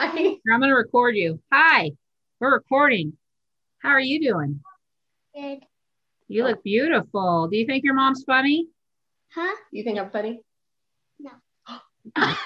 Hi. I'm going to record you. Hi, we're recording. How are you doing? Good. You look beautiful. Do you think your mom's funny? Huh? You think I'm funny? No. but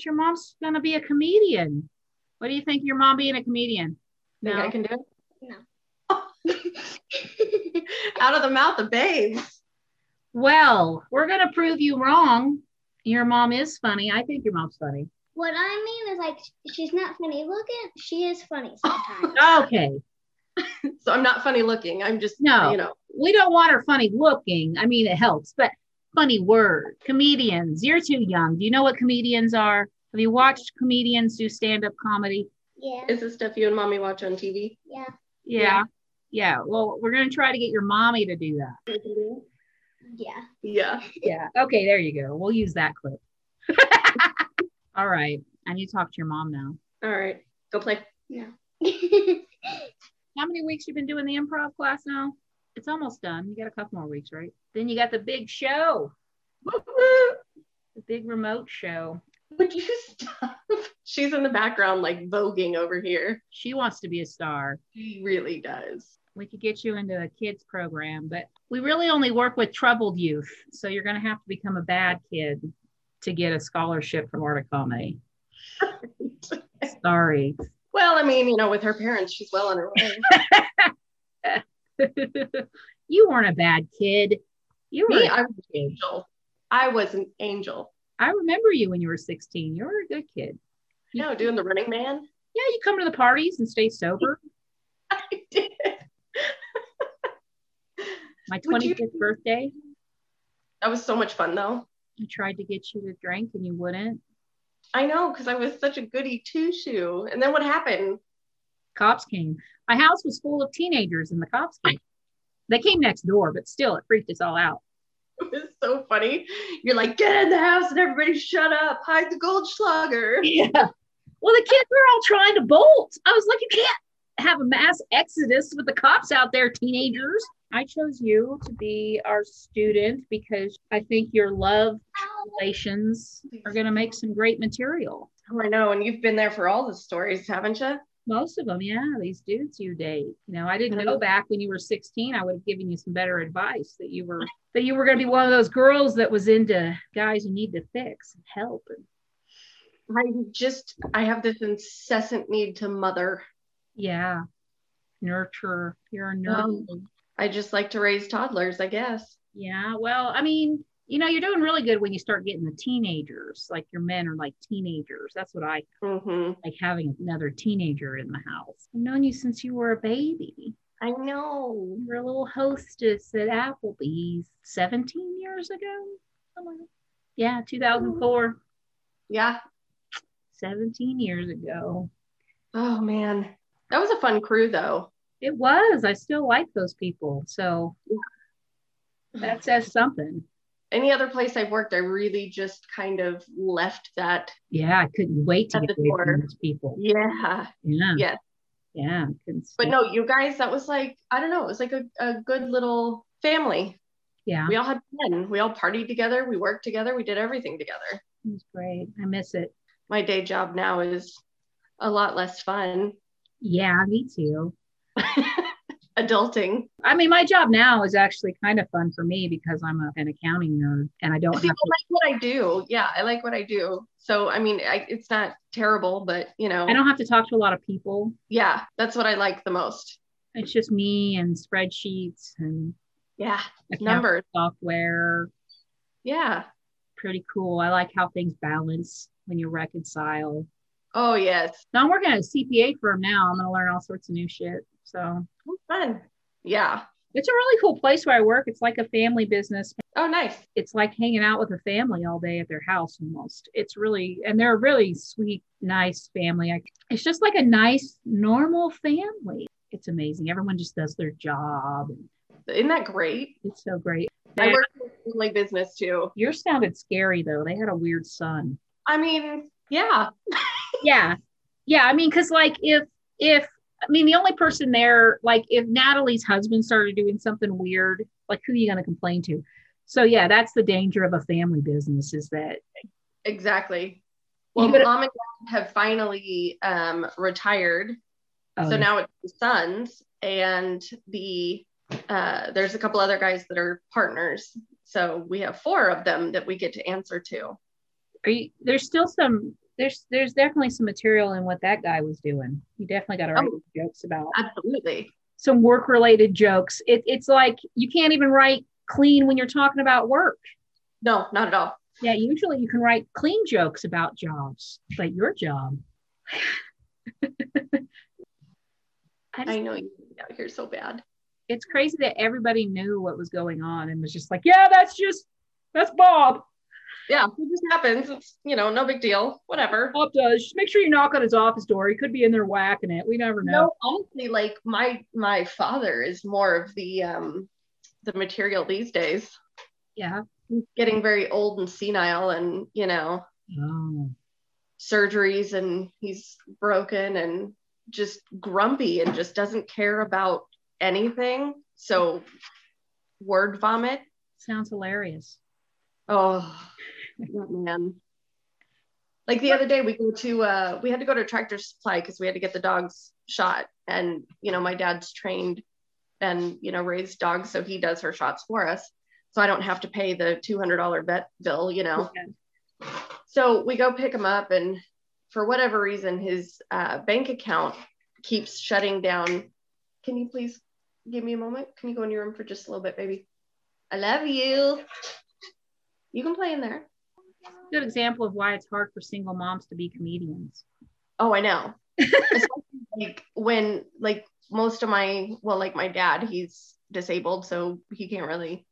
your mom's going to be a comedian. What do you think your mom being a comedian? Think No. I can do it? No. Out of the mouth of babes. Well, we're going to prove you wrong. Your mom is funny. I think your mom's funny. What I mean is like she's not funny looking. She is funny sometimes. Okay. So I'm not funny looking. I'm just, No. you know, We don't want her funny looking. I mean, it helps, but funny word. Comedians. You're too young. Do you know what comedians are? Have you watched comedians do stand up comedy? yeah. is this stuff you and mommy watch on TV? Yeah. Yeah. Yeah. Yeah. Well, we're going to try to get your mommy to do that. Mm-hmm. Yeah. Yeah. Yeah. Okay. There you go. We'll use that clip. All right. I need to talk to your mom now. All right. Go play. Yeah. How many weeks you been doing the improv class now? It's almost done. You got a couple more weeks, right? Then you got the big show, the big remote show. Would you stop? She's in the background, like voguing over here. She wants to be a star. She really does. We could get you into a kids program, but we really only work with troubled youth. So you're going to have to become a bad kid to get a scholarship from Art of Comedy. Sorry. Well, I mean, you know, with her parents, she's well on her way. you weren't a bad kid. You were. Me, I was an angel. I was an angel. I remember you when you were 16. You were a good kid. You know, doing the running man. Yeah, you come to the parties and stay sober. I did. My Would you- 25th birthday, That was so much fun, though. I tried to get you to drink and you wouldn't. I know, because I was such a goody two shoe. And then what happened? Cops came. My house was full of teenagers and the cops came. They came next door, but still, it freaked us all out. It was so funny. You're like, get in the house and everybody shut up. Hide the Goldschlager. Yeah. Well, the kids were all trying to bolt. I was like, you can't have a mass exodus with the cops out there, teenagers. I chose you to be our student because I think your love relations are going to make some great material. Oh, I know. And you've been there for all the stories, haven't you? Most of them, yeah, these dudes you date. You know, I didn't know back when you were 16, I would have given you some better advice that you were that you were going to be one of those girls that was into guys you need to fix and help. And I just, I have this incessant need to mother. yeah, nurture. You're a nurturer. Um, I just like to raise toddlers, I guess. Yeah, well, I mean, you know, you're doing really good when you start getting the teenagers. Like your men are like teenagers. That's what I hmm like having another teenager in the house. I've known you since you were a baby. I know. You were a little hostess at Applebee's 17 years ago. Somewhere. Yeah, 2004, Yeah. 17 years ago. Oh, man. That was a fun crew, though. It was. I still like those people. So that says something. Any other place I've worked, I really just kind of left that. Yeah, I couldn't wait to get the away door. from those people. Yeah. Yeah. Yes. Yeah. But no, you guys, that was like, I don't know, it was like a, a good little family. Yeah. We all had fun. We all partied together. We worked together. We did everything together. It was great. I miss it. My day job now is a lot less fun. Yeah, me too. Adulting. I mean, my job now is actually kind of fun for me because I'm a, an accounting nerd and I don't See, I like what I do. Yeah, I like what I do. So, I mean, I, it's not terrible, but you know, I don't have to talk to a lot of people. yeah, that's what I like the most. It's just me and spreadsheets and Yeah, numbers. software. Yeah. Pretty cool. I like how things balance when you reconcile. Oh, yes. Now I'm working at a CPA firm now. I'm going to learn all sorts of new shit. So oh, Fun. Yeah. it's a really cool place where I work. It's like a family business. Oh, nice. it's like hanging out with a family all day at their house almost. It's really, and they're a really sweet, nice family. I, it's just like a nice, normal family. It's amazing. Everyone just does their job. Isn't that great? it's so great. I work in a family business too. Yours sounded scary though. They had a weird son. I mean, yeah. Yeah. Yeah. I mean, cause like if, if, I mean, the only person there, like if Natalie's husband started doing something weird, like who are you going to complain to? So yeah, that's the danger of a family business is that Exactly. Well, gotta- mom and dad have finally um, retired, Oh, so yeah. now it's the sons, and the uh, there's a couple other guys that are partners. So we have four of them that we get to answer to. Are you, there's still some there's there's definitely some material in what that guy was doing. You definitely got to write Oh. jokes about Absolutely. some work related jokes. It, it's like you can't even write clean when you're talking about work. No, not at all. Yeah, usually you can write clean jokes about jobs, but your job. I just, I know you out here so bad. it's crazy that everybody knew what was going on and was just like, yeah, that's just that's Bob. Yeah, it just happens. It's you know, no big deal. Whatever. Bob does. Just make sure you knock on his office door. He could be in there whacking it. We never know. No, honestly, like my my father is more of the um the material these days. Yeah. He's getting very old and senile and you know, Oh. surgeries and he's broken and just grumpy and just doesn't care about anything. So word vomit. Sounds hilarious. Oh man. Like the other day we go to uh we had to go to tractor supply because we had to get the dogs shot. And you know, my dad's trained and you know raised dogs, so he does her shots for us. So I don't have to pay the two hundred dollar vet bill, you know. So we go pick him up, and for whatever reason, his uh, bank account keeps shutting down. Can you please give me a moment? Can you go in your room for just a little bit, baby? I love you. You can play in there. Good example of why it's hard for single moms to be comedians. Oh, I know. Like when like most of my well, like my dad, he's disabled, so he can't really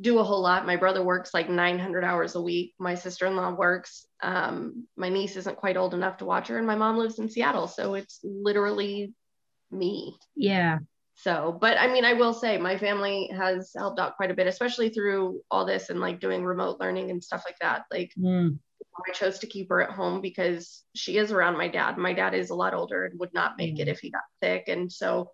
do a whole lot. My brother works like 900 hours a week. My sister-in-law works. Um, my niece isn't quite old enough to watch her, and my mom lives in Seattle, so it's literally me. Yeah. So, but I mean, I will say my family has helped out quite a bit, especially through all this and like doing remote learning and stuff like that. Like Mm. I chose to keep her at home because she is around my dad. My dad is a lot older and would not make it Mhm. if he got sick. And so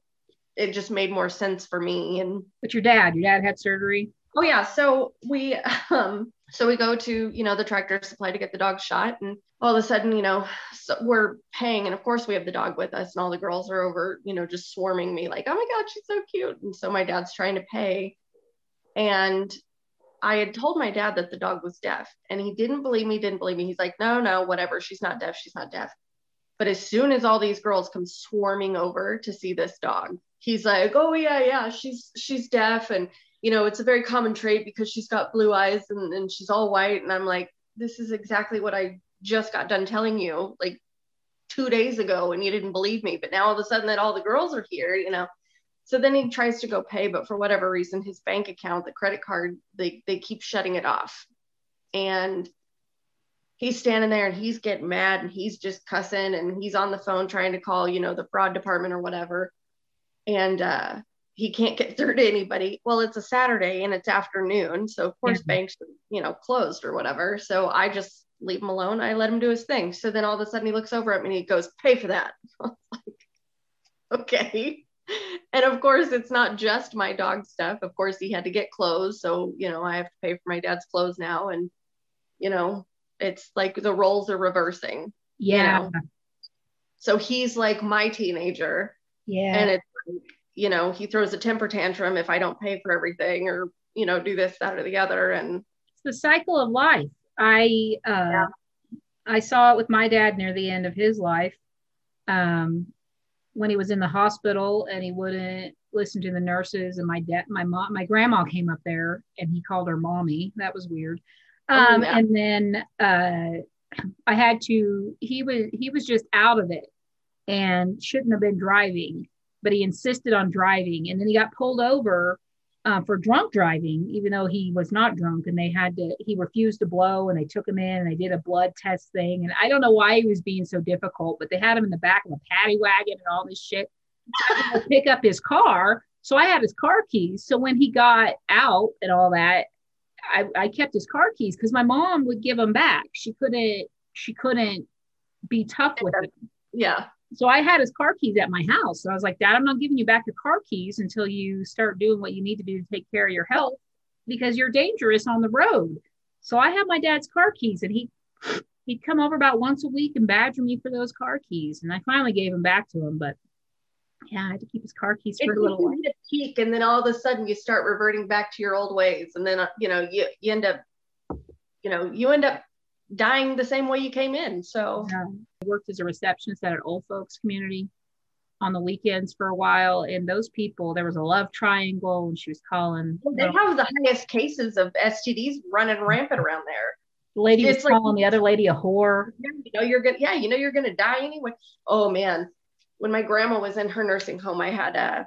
it just made more sense for me. And But your dad, your dad had surgery. oh yeah, so we um so we go to, you know, the tractor supply to get the dog shot and all of a sudden, you know, so we're paying and of course we have the dog with us and all the girls are over, you know, just swarming me like, "Oh my god, she's so cute." And so my dad's trying to pay and I had told my dad that the dog was deaf and he didn't believe me, didn't believe me. He's like, no, no, whatever. She's not deaf. She's not deaf. But as soon as all these girls come swarming over to see this dog, he's like, oh yeah, yeah, she's she's deaf. And you know, it's a very common trait because she's got blue eyes and, and she's all white. And I'm like, this is exactly what I just got done telling you like two days ago and you didn't believe me. But now all of a sudden that all the girls are here, you know. So then he tries to go pay, but for whatever reason, his bank account, the credit card, they they keep shutting it off. And he's standing there and he's getting mad and he's just cussing and he's on the phone trying to call, you know, the fraud department or whatever. And uh he can't get through to anybody. Well, it's a Saturday and it's afternoon. So of course Mhm. banks are, you know, closed or whatever. So I just leave him alone. I let him do his thing. So then all of a sudden he looks over at me and he goes, pay for that. Like, okay. And of course, it's not just my dog stuff. Of course, he had to get clothes. So, you know, I have to pay for my dad's clothes now. And, you know, it's like the roles are reversing. Yeah. know. So he's like my teenager. Yeah. And it's, like, you know, he throws a temper tantrum if I don't pay for everything or, you know, do this, that, or the other. And it's the cycle of life. I uh Yeah. I saw it with my dad near the end of his life. Um when he was in the hospital and he wouldn't listen to the nurses and my dad my mom my grandma came up there and he called her mommy. That was weird. Oh, Um yeah. and then uh I had to he was he was just out of it and shouldn't have been driving, but he insisted on driving and then he got pulled over uh, for drunk driving, even though he was not drunk, and they had to. He refused to blow, and they took him in, and they did a blood test thing, and I don't know why he was being so difficult, but they had him in the back of a paddy wagon and all this shit. So I had to pick up his car, so I had his car keys. So when he got out and all that, I, I kept his car keys because my mom would give them back. She couldn't. She couldn't be tough with him. yeah, So I had his car keys at my house. So I was like, Dad, I'm not giving you back your car keys until you start doing what you need to do to take care of your health because you're dangerous on the road. So I had my dad's car keys and he he'd come over about once a week and badger me for those car keys. And I finally gave them back to him, but yeah, I had to keep his car keys for a little while. peak, and then all of a sudden you start reverting back to your old ways, and then uh, you know you you end up, you know, you end up dying the same way you came in. So Yeah. Worked as a receptionist at an old folks community on the weekends for a while. And those people, there was a love triangle and she was calling they have the highest cases of STDs running rampant around there. the lady was like- calling the other lady a whore. You know you're gonna yeah you know you're gonna die anyway. Oh man, when my grandma was in her nursing home, I had a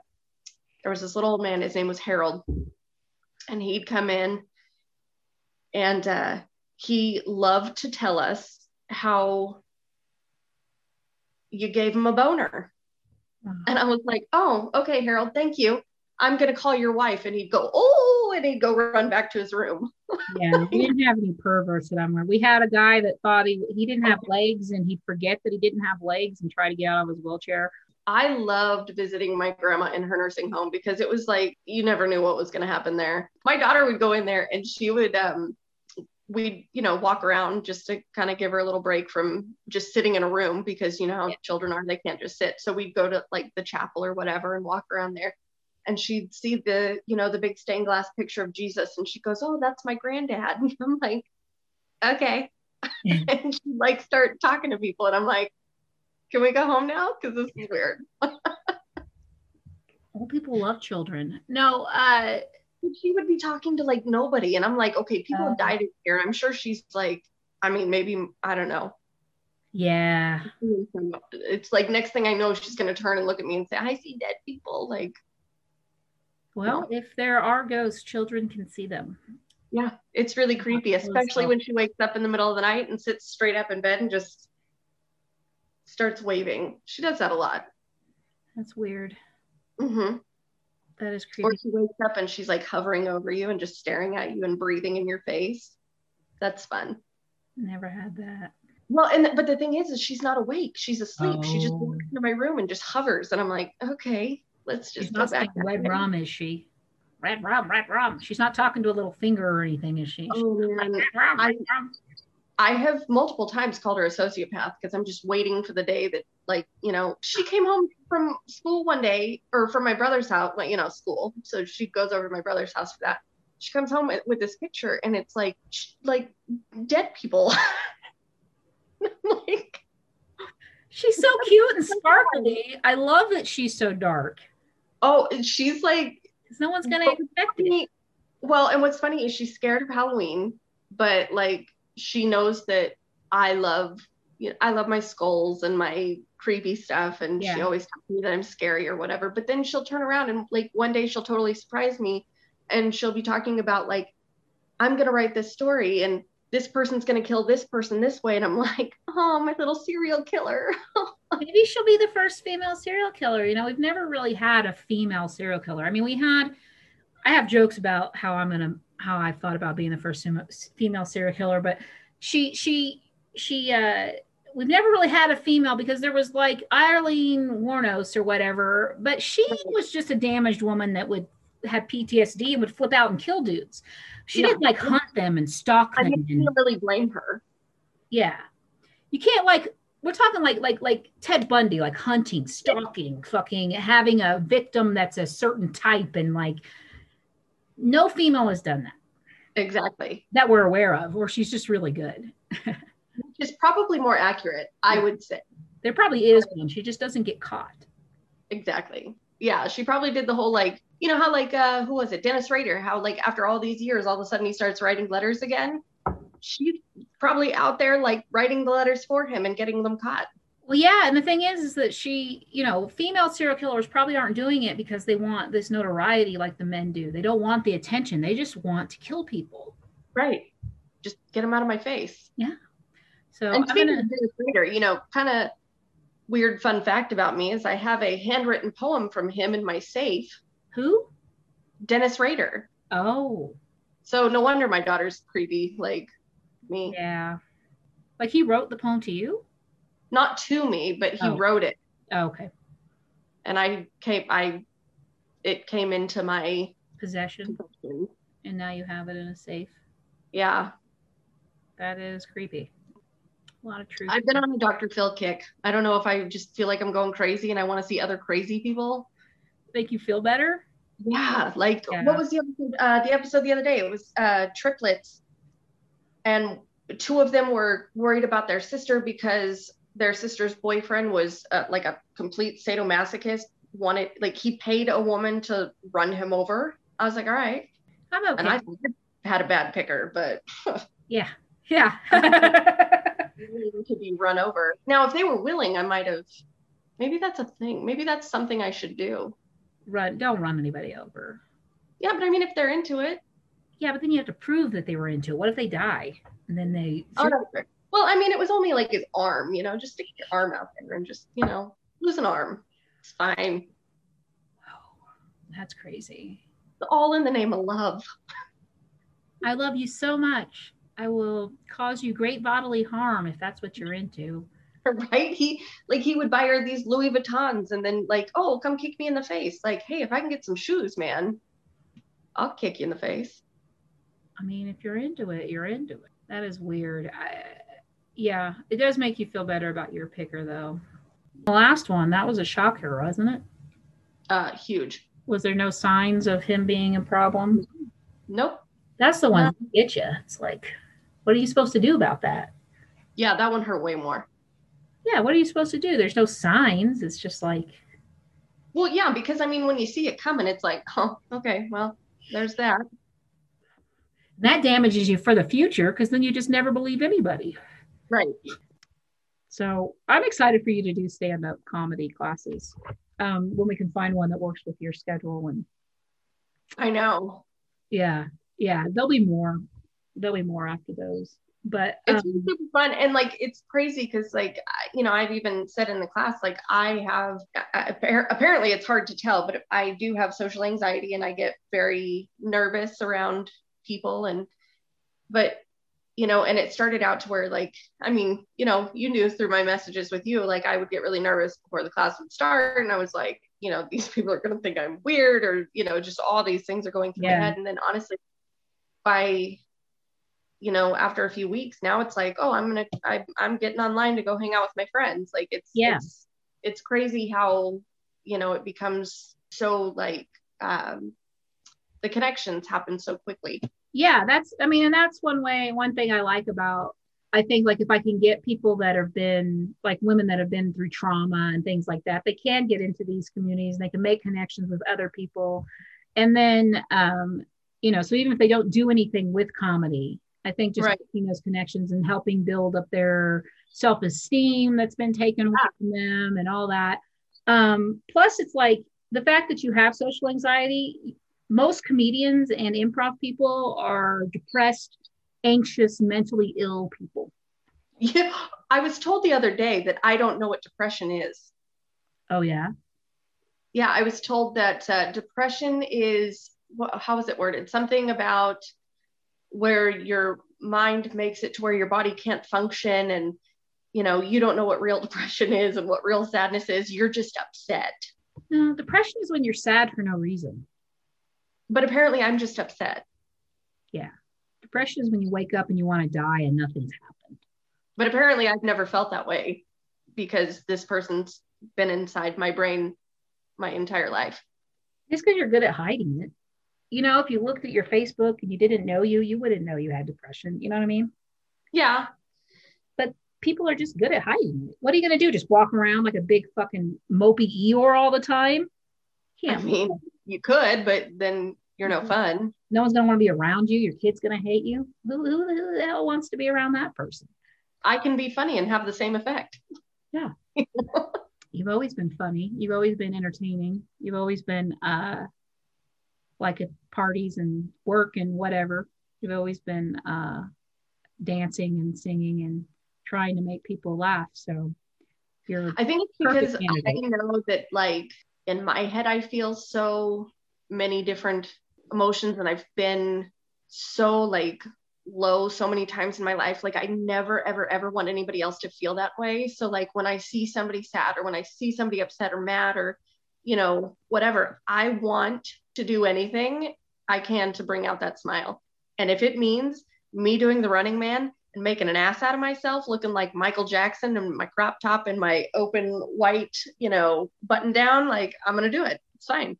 there was this little old man. His name was Harold, and he'd come in, and uh, he loved to tell us how you gave him a boner. And I was like, oh, okay, Harold, thank you. I'm going to call your wife. And he'd go, oh, and he'd go run back to his room. Yeah, we didn't have any perverts that I'm aware. We had a guy that thought he he didn't have legs and he'd forget that he didn't have legs and try to get out of his wheelchair. I loved visiting my grandma in her nursing home because it was like you never knew what was going to happen there. My daughter would go in there and she would, um, we'd, you know, walk around just to kind of give her a little break from just sitting in a room because, you know, how children are, they can't just sit. So we'd go to like the chapel or whatever and walk around there. And she'd see the, you know, the big stained glass picture of Jesus. And she goes, Oh, that's my granddad. And I'm like, Okay. and she'd like start talking to people. And I'm like, Can we go home now? Because this is weird. Old people love children. No, uh she would be talking to like nobody. And i'm like okay people Uh. died in here. I'm sure she's like i mean maybe i don't know. Yeah. it's like next thing i know she's going to turn and look at me and say i see dead people like. Well, if there are ghosts, children can see them. yeah it's really creepy especially when she wakes up in the middle of the night and sits straight up in bed and just starts waving. She does that a lot. That's weird. hmm That is crazy. or she wakes up and she's like hovering over you and just staring at you and breathing in your face that's fun Never had that. Well, and but the thing is, is she's not awake. She's asleep. She just Oh. walks into my room and just hovers, and I'm like, okay, let's just She's go back. red rum, is she? Red rum, red rum. She's not talking to a little finger or anything, is she? Oh man, Red rum, red rum. I have multiple times called her a sociopath because I'm just waiting for the day that, like, you know, she came home from school one day or from my brother's house, like, you know, school. So she goes over to my brother's house for that. She comes home with, this picture, and it's like, like dead people. like, She's so cute and sparkly. I love that she's so dark. oh, and she's like no one's gonna expect it. funny- Well, and what's funny is she's scared of Halloween, but like she knows that I love, you know, I love my skulls and my creepy stuff, and she always tells me that I'm scary or whatever. But then she'll turn around and like one day she'll totally surprise me, and she'll be talking about like, I'm gonna write this story and this person's gonna kill this person this way, and I'm like, oh, my little serial killer. Maybe she'll be the first female serial killer. You know, we've never really had a female serial killer. I mean, we had. I have jokes about how I'm gonna how I thought about being the first female serial killer, but she she she uh we've never really had a female because there was like Aileen Wuornos or whatever, but she was just a damaged woman that would have PTSD and would flip out and kill dudes. She Yeah. didn't like hunt them and stalk I them. I don't really blame her. yeah. You can't like we're talking like like like Ted Bundy, like hunting, stalking, fucking having a victim that's a certain type and like no female has done that Exactly. that we're aware of, or she's just really good. Which is probably more accurate, I would say. There probably is one. She just doesn't get caught. Exactly. Yeah, she probably did the whole like, you know how like uh who was it? Dennis Rader, how like after all these years all of a sudden he starts writing letters again. She's probably out there like writing the letters for him and getting them caught. Well, yeah, and the thing is, is that she, you know, female serial killers probably aren't doing it because they want this notoriety like the men do. They don't want the attention. They just want to kill people. Right. Just get them out of my face. So and I'm gonna, of Dennis Rader, you know, kind of weird fun fact about me is I have a handwritten poem from him in my safe. who? Dennis Rader. Oh, So no wonder my daughter's creepy like me. yeah. Like he wrote the poem to you? Not to me, but he Oh. wrote it. Oh, okay. And I came I it came into my Possession, possession. and now you have it in a safe. Yeah. That is creepy. A lot of truth. I've been on a Dr. Phil kick. I don't know if I just feel like I'm going crazy and I want to see other crazy people. Make you feel better? Yeah, like Yeah. what was the episode? Uh, the episode the other day? It was uh, triplets, and two of them were worried about their sister because their sister's boyfriend was uh, like a complete sadomasochist. Wanted like he paid a woman to run him over. I was like, all right, I'm okay. and I had a bad picker, but yeah. Yeah. willing to be run over. Now, if they were willing, I might have. Maybe that's a thing. Maybe that's something I should do. run don't run anybody over. Yeah, but I mean, if they're into it, Yeah, but then you have to prove that they were into it. What if they die? And then they oh. Well, I mean, it was only like his arm, you know, just stick your arm out there and just, you know, lose an arm. It's fine. Wow, that's crazy. It's all in the name of love. I love you so much. I will cause you great bodily harm if that's what you're into. Right? He like he would buy her these Louis Vuittons and then like, oh, come kick me in the face. Like, hey, if I can get some shoes, man, I'll kick you in the face. I mean, if you're into it, you're into it. That is weird. I, yeah, it does make you feel better about your picker, though. The last one, that was a shocker, wasn't it? Uh, huge. Was there no signs of him being a problem? Nope. That's the one that get you. It's like, what are you supposed to do about that? Yeah, that one hurt way more. Yeah, what are you supposed to do? There's no signs. It's just like, Well, yeah, because I mean, when you see it coming, it's like, oh, okay, well, there's that. that damages you for the future because then you just never believe anybody. Right. So I'm excited for you to do stand up comedy classes um, when we can find one that works with your schedule. And I know. yeah, yeah, there'll be more. There'll be more after those. But It's um, super fun and like it's crazy because like you know I've even said in the class like I have apparently it's hard to tell but I do have social anxiety and I get very nervous around people and but you know and it started out to where like I mean you know you knew through my messages with you like I would get really nervous before the class would start and I was like you know these people are going to think I'm weird or you know just all these things are going through Yeah. my head and then honestly by you know after a few weeks now it's like oh i'm gonna I, i'm getting online to go hang out with my friends like it's Yeah. it's, it's crazy how you know it becomes so like um the connections happen so quickly yeah, that's, I mean, and that's one way, one thing I like about, I think like if I can get people that have been like women that have been through trauma and things like that, they can get into these communities and they can make connections with other people. And then, um, you know, so even if they don't do anything with comedy, I think just Right. making those connections and helping build up their self esteem that's been taken away from them and all that. Um, plus, it's like the fact that you have social anxiety, most comedians and improv people are depressed, anxious, mentally ill people. yeah i was told the other day that i don't know what depression is Oh, yeah. yeah i was told that uh, depression is how is it worded something about where your mind makes it to where your body can't function and you know you don't know what real depression is and what real sadness is you're just upset No, depression is when you're sad for no reason. but apparently i'm just upset Yeah. Depression is when you wake up and you want to die and nothing's happened. but apparently i've never felt that way because this person's been inside my brain my entire life It's because you're good at hiding it. You know, if you looked at your Facebook and you didn't know you, you wouldn't know you had depression. You know what I mean? yeah But People are just good at hiding. What are you going to do? Just walk around like a big fucking mopey Eeyore all the time? Can't. i mean you could but then you're no Mhm. fun No one's going to want to be around you. Your kid's going to hate you. Who, who, who the hell wants to be around that person? i can be funny and have the same effect Yeah. You've always been funny. You've always been entertaining. You've always been uh, like at parties and work and whatever. You've always been uh, dancing and singing and trying to make people laugh. So you're I think it's because I know that like in my head I feel so many different emotions and I've been so like low so many times in my life like I never ever ever want anybody else to feel that way so like when I see somebody sad or when I see somebody upset or mad or you know whatever I want to do anything I can to bring out that smile and if it means me doing the running man and making an ass out of myself, looking like Michael Jackson and my crop top and my open white, you know, button down, like I'm gonna do it. It's fine.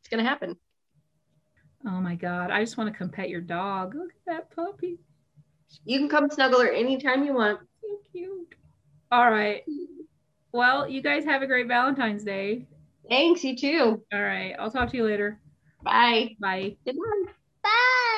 It's gonna happen. Oh my God. I just want to come pet your dog. Look at that puppy. You can come snuggle her anytime you want. So cute. All right. Well, you guys have a great Valentine's Day. Thanks, you too. All right. I'll talk to you later. Bye. Bye. Good night. Bye.